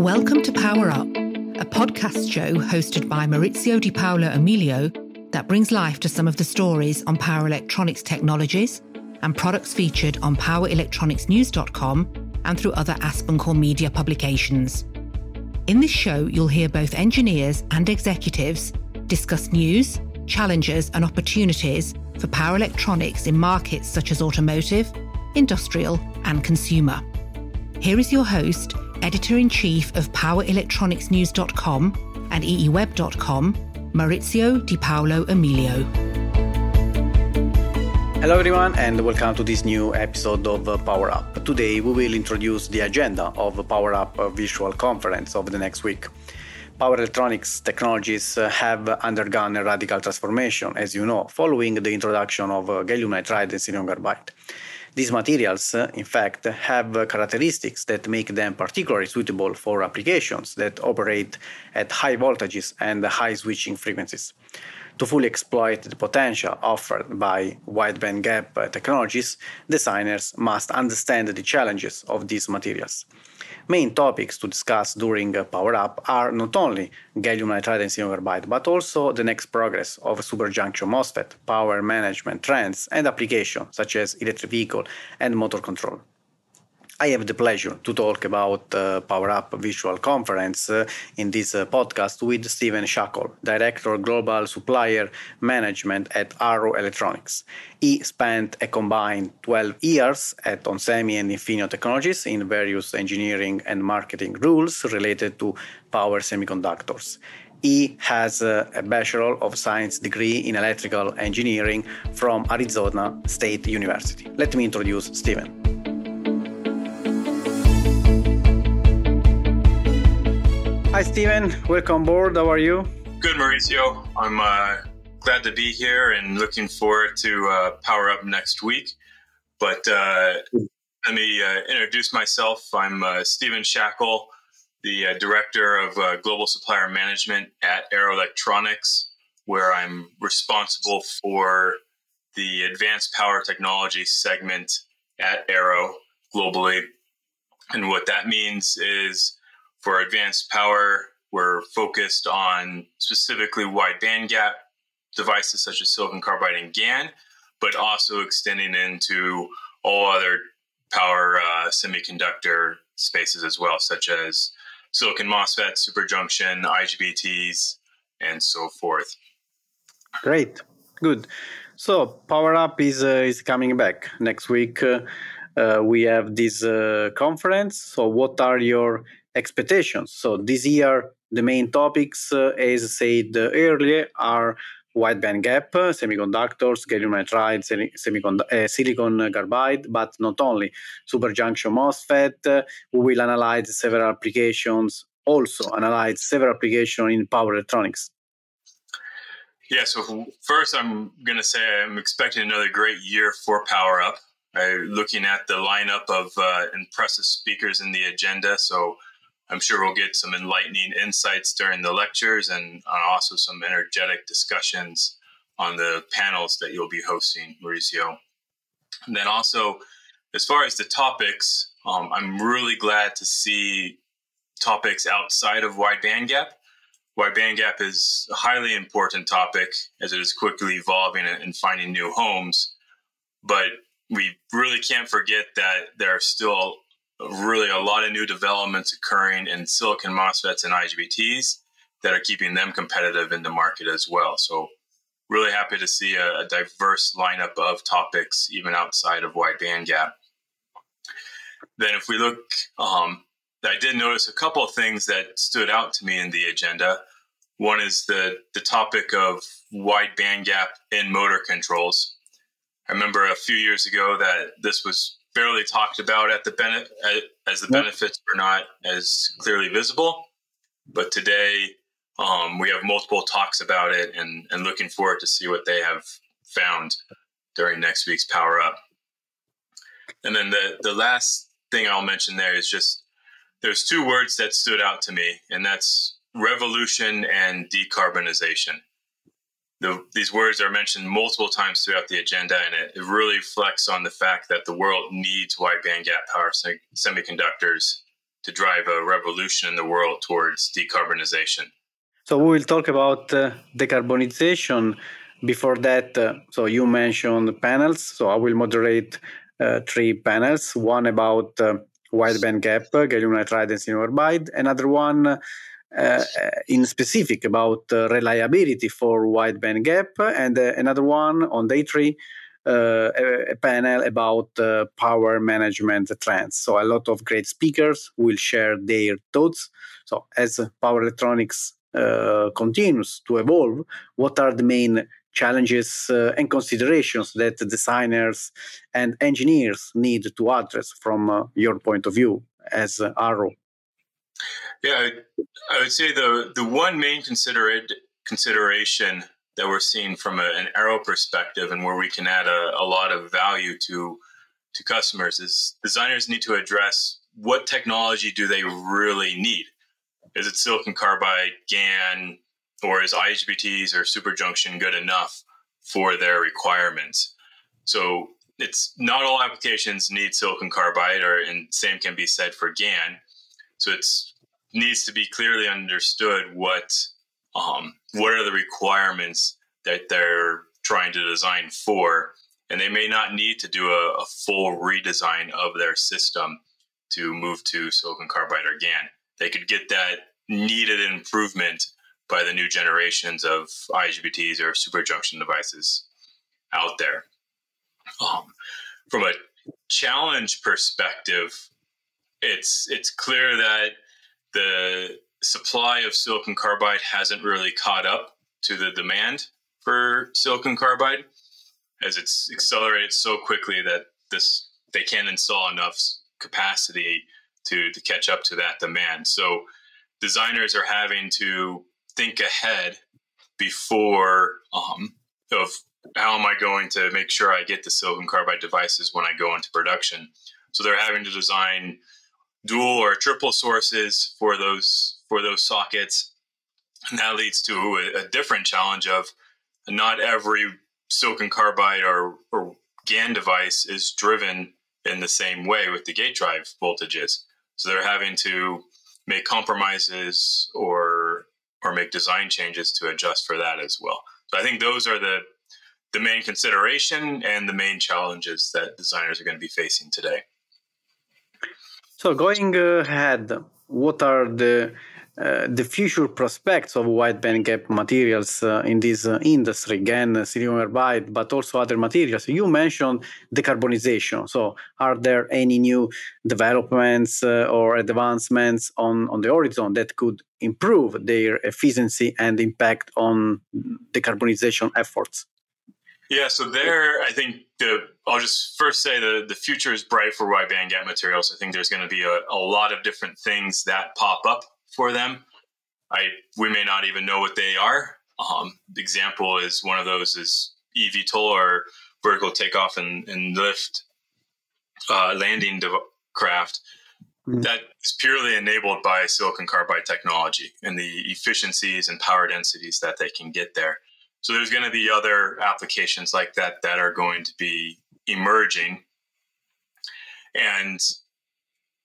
Welcome to Power Up, a podcast show hosted by Maurizio Di Paolo Emilio that brings life to some of the stories on power electronics technologies and products featured on powerelectronicsnews.com and through other AspenCore media publications. In this show, you'll hear both engineers and executives discuss news, challenges, and opportunities for power electronics in markets such as automotive, industrial, and consumer. Here is your host, editor in chief of powerelectronicsnews.com and eeweb.com, Maurizio Di Paolo Emilio. Hello, everyone, and welcome to this new episode of Power Up. Today, we will introduce the agenda of Power Up Virtual Conference of the next week. Power electronics technologies have undergone a radical transformation, as you know, following the introduction of gallium nitride and silicon carbide. These materials, uh, in fact, have characteristics that make them particularly suitable for applications that operate at high voltages and high switching frequencies. To fully exploit the potential offered by wide gap technologies, designers must understand the challenges of these materials main topics to discuss during Power Up are not only gallium nitride and silicon carbide, but also the next progress of superjunction MOSFET, power management trends, and applications such as electric vehicle and motor control. I have the pleasure to talk about uh, Power Up Virtual Conference uh, in this uh, podcast with Steven Shackell, Director Global Supplier Management at Arrow Electronics. He spent a combined 12 years at onsemi and Infineon Technologies in various engineering and marketing roles related to power semiconductors. He has a, a Bachelor of Science degree in Electrical Engineering from Arizona State University. Let me introduce Steven. Hi, Steven. Welcome aboard. How are you? Good, Maurizio. I'm uh, glad to be here and looking forward to uh, Power Up next week. But uh, let me uh, introduce myself. I'm uh, Steven Shackell, the uh, Director of Global Supplier Management at Arrow Electronics, where I'm responsible for the Advanced Power Technology segment at Arrow globally. And what that means is for advanced power, we're focused on specifically wide bandgap devices such as silicon carbide and GaN, but also extending into all other power uh, semiconductor spaces as well, such as silicon MOSFET, superjunction, IGBTs, and so forth. Great, good. So Power Up is uh, is coming back next week. Uh, uh we have this uh, conference. So, what are your expectations. So this year, the main topics, uh, as said earlier, are wide band gap, semiconductors, gallium nitride, semicond- uh, silicon carbide, but not only superjunction MOSFET. Uh, we will analyze several applications, also analyze several applications in power electronics. Yeah, so first, I'm going to say I'm expecting another great year for Power Up. Uh, looking at the lineup of uh, impressive speakers in the agenda, so I'm sure we'll get some enlightening insights during the lectures and also some energetic discussions on the panels that you'll be hosting, Mauricio. And then also, as far as the topics, um, I'm really glad to see topics outside of wide bandgap. Wide bandgap is a highly important topic as it is quickly evolving and finding new homes. But we really can't forget that there are still really a lot of new developments occurring in silicon MOSFETs and IGBTs that are keeping them competitive in the market as well. So, really happy to see a, a diverse lineup of topics even outside of wide bandgap. Then, if we look, um, I did notice a couple of things that stood out to me in the agenda. One is the the topic of wide bandgap in motor controls. I remember a few years ago that this was barely talked about at the benefit as the benefits are not as clearly visible. But today um, we have multiple talks about it, and and looking forward to see what they have found during next week's Power Up. And then the the last thing I'll mention there is just there's two words that stood out to me, and that's revolution and decarbonization the, these words are mentioned multiple times throughout the agenda, and it, it really reflects on the fact that the world needs wide bandgap power se- semiconductors to drive a revolution in the world towards decarbonization. So we will talk about uh, decarbonization. Before that, uh, so you mentioned panels. So I will moderate uh, three panels. One about uh, wideband gap, gallium nitride and silicon carbide. Another one uh, in specific about uh, reliability for wideband gap, and another one on day three uh, a, a, panel about uh, power management trends. So a lot of great speakers will share their thoughts. So as power electronics uh, continues to evolve, what are the main challenges uh, and considerations that designers and engineers need to address from uh, your point of view as uh, Arrow? Yeah, I would say the the one main considerate consideration that we're seeing from a, an arrow perspective and where we can add a, a lot of value to to customers is designers need to address what technology do they really need. Is it silicon carbide GaN or is IGBTs or superjunction good enough for their requirements? So it's not all applications need silicon carbide or and same can be said for GaN. So it's needs to be clearly understood what um, what are the requirements that they're trying to design for and they may not need to do a, a, full redesign of their system to move to silicon carbide or GaN. They could get that needed improvement by the new generations of IGBTs or superjunction devices out there. Um, from a challenge perspective, it's it's clear that the supply of silicon carbide hasn't really caught up to the demand for silicon carbide as it's accelerated so quickly that this they can't install enough capacity to to catch up to that demand. So designers are having to think ahead before um, of how am I going to make sure I get the silicon carbide devices when I go into production. So they're having to design dual or triple sources for those for those sockets. And that leads to a, a different challenge of not every silicon carbide or, or GaN device is driven in the same way with the gate drive voltages. So they're having to make compromises or or make design changes to adjust for that as well. So I think those are the the main consideration and the main challenges that designers are going to be facing today. So going ahead, what are the uh, the future prospects of wide band gap materials uh, in this uh, industry, again, silicon carbide, but also other materials. You mentioned decarbonization. So, are there any new developments uh, or advancements on, on the horizon that could improve their efficiency and impact on decarbonization efforts? Yeah, so there, I think the I'll just first say the the future is bright for wide band gap materials. I think there's going to be a, a lot of different things that pop up for them. I we may not even know what they are. Um, example is one of those is eVTOL or vertical takeoff and, and lift uh, landing craft mm-hmm. that is purely enabled by silicon carbide technology and the efficiencies and power densities that they can get there. So there's going to be other applications like that that are going to be emerging. And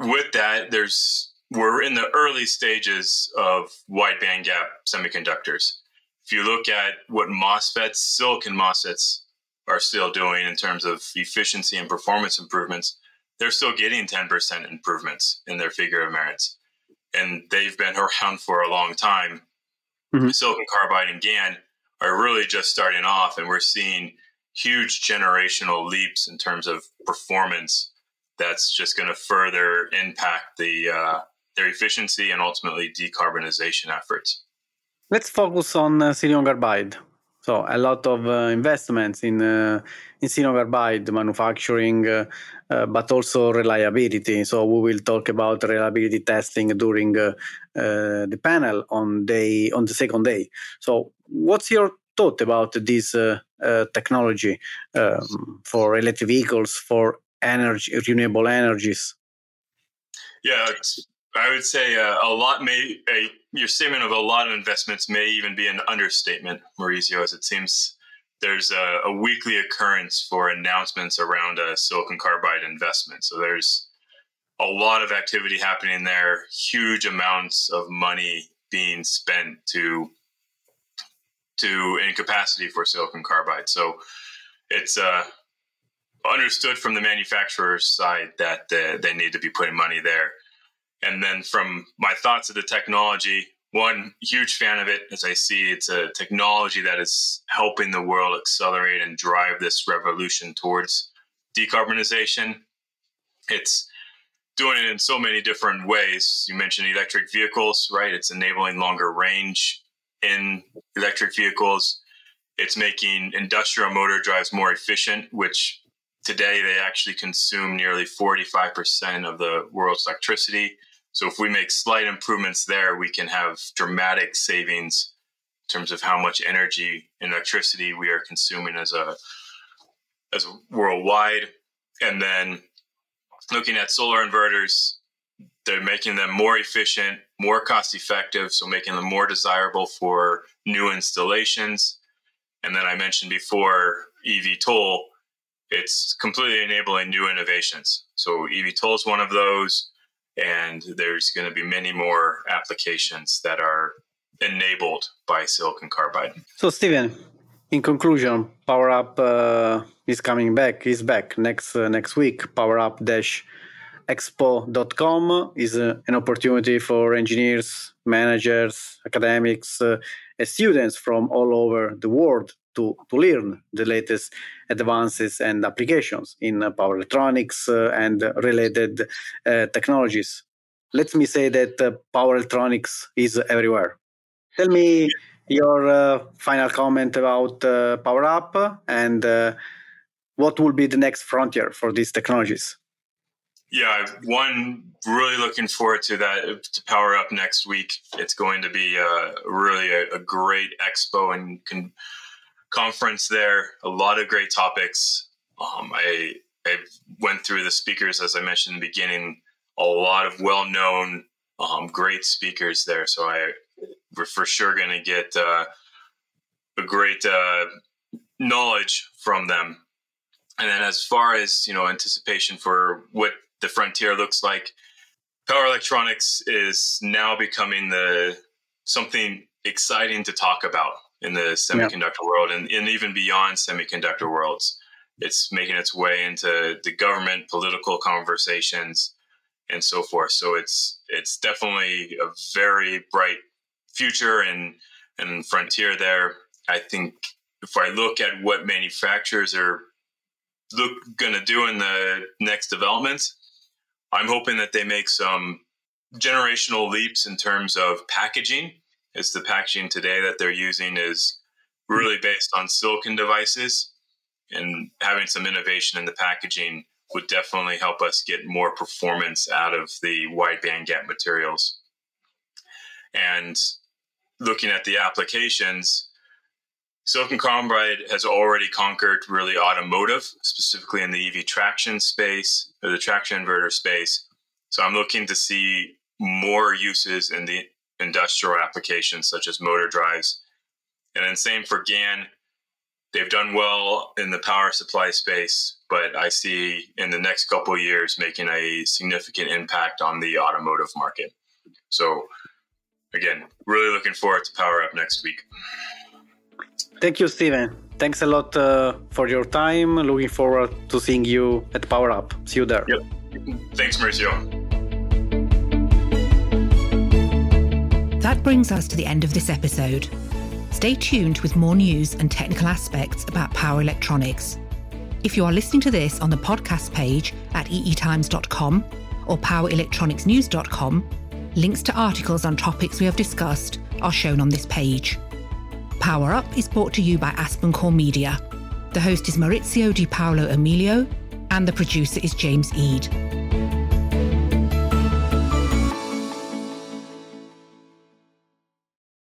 with that, there's we're in the early stages of wide band gap semiconductors. If you look at what MOSFETs, silicon MOSFETs, are still doing in terms of efficiency and performance improvements, they're still getting 10% improvements in their figure of merits. And they've been around for a long time. Mm-hmm. Silicon carbide and GaN are really just starting off, and we're seeing huge generational leaps in terms of performance that's just going to further impact the uh, their efficiency and ultimately decarbonization efforts. Let's focus on uh, silicon carbide. So a lot of uh, investments in uh, in silicon carbide manufacturing, uh, uh, but also reliability. So we will talk about reliability testing during uh, the panel on day on the second day. So what's your thought about this technology um, for electric vehicles for energy renewable energies? Yeah, I would say uh, a lot may a, your statement of a lot of investments may even be an understatement, Maurizio, as it seems there's a, a weekly occurrence for announcements around a silicon carbide investment. So there's a lot of activity happening there, huge amounts of money being spent to to incapacity for silicon carbide. So it's uh, understood from the manufacturer's side that uh, they need to be putting money there. And then from my thoughts of the technology, one huge fan of it as I see it's a technology that is helping the world accelerate and drive this revolution towards decarbonization. It's doing it in so many different ways. You mentioned electric vehicles, right? It's enabling longer range in electric vehicles. It's making industrial motor drives more efficient, which today they actually consume nearly 45% of the world's electricity. So if we make slight improvements there, we can have dramatic savings in terms of how much energy and electricity we are consuming as a as worldwide. And then looking at solar inverters, they're making them more efficient, more cost effective, so making them more desirable for new installations. And then I mentioned before eVTOL, it's completely enabling new innovations. So eVTOL is one of those, and there's going to be many more applications that are enabled by silicon carbide. So, Steven, in conclusion, Power Up uh, is coming back. Is back next uh, next week. Power Up dash expo.com is uh, an opportunity for engineers, managers, academics, uh, students from all over the world to, to learn the latest advances and applications in uh, power electronics uh, and related uh, technologies. Let me say that uh, power electronics is everywhere. Tell me your final comment about Power Up and what will be the next frontier for these technologies. Yeah, one really looking forward to that to power up next week. It's going to be uh, really a, a, great expo and con- conference there. A lot of great topics. Um, I I went through the speakers as I mentioned in the beginning. A lot of well known, um, great speakers there. So I we're for sure going to get uh, a great uh, knowledge from them. And then as far as you know, anticipation for what the frontier looks like. Power electronics is now becoming the something exciting to talk about in the semiconductor yeah. world and, and even beyond semiconductor worlds. It's making its way into the government, political conversations, and so forth. So it's it's definitely a very bright future and and frontier there. I think if I look at what manufacturers are look going to do in the next developments, I'm hoping that they make some generational leaps in terms of packaging. As the packaging today that they're using is really based on silicon devices, and having some innovation in the packaging would definitely help us get more performance out of the wide band gap materials. And looking at the applications, Silicon carbide has already conquered really automotive, specifically in the EV traction space or the traction inverter space. So I'm looking to see more uses in the industrial applications such as motor drives. And then same for GaN. They've done well in the power supply space, but I see in the next couple years making a significant impact on the automotive market. So again, really looking forward to Power Up next week. Thank you, Steven. Thanks a lot uh, for your time. Looking forward to seeing you at Power Up. See you there. Yep. Thanks, Mauricio. That brings us to the end of this episode. Stay tuned with more news and technical aspects about power electronics. If you are listening to this on the podcast page at eetimes.com or powerelectronicsnews.com, links to articles on topics we have discussed are shown on this page. Power Up is brought to you by AspenCore Media. The host is Maurizio Di Paolo Emilio, and the producer is James Eade.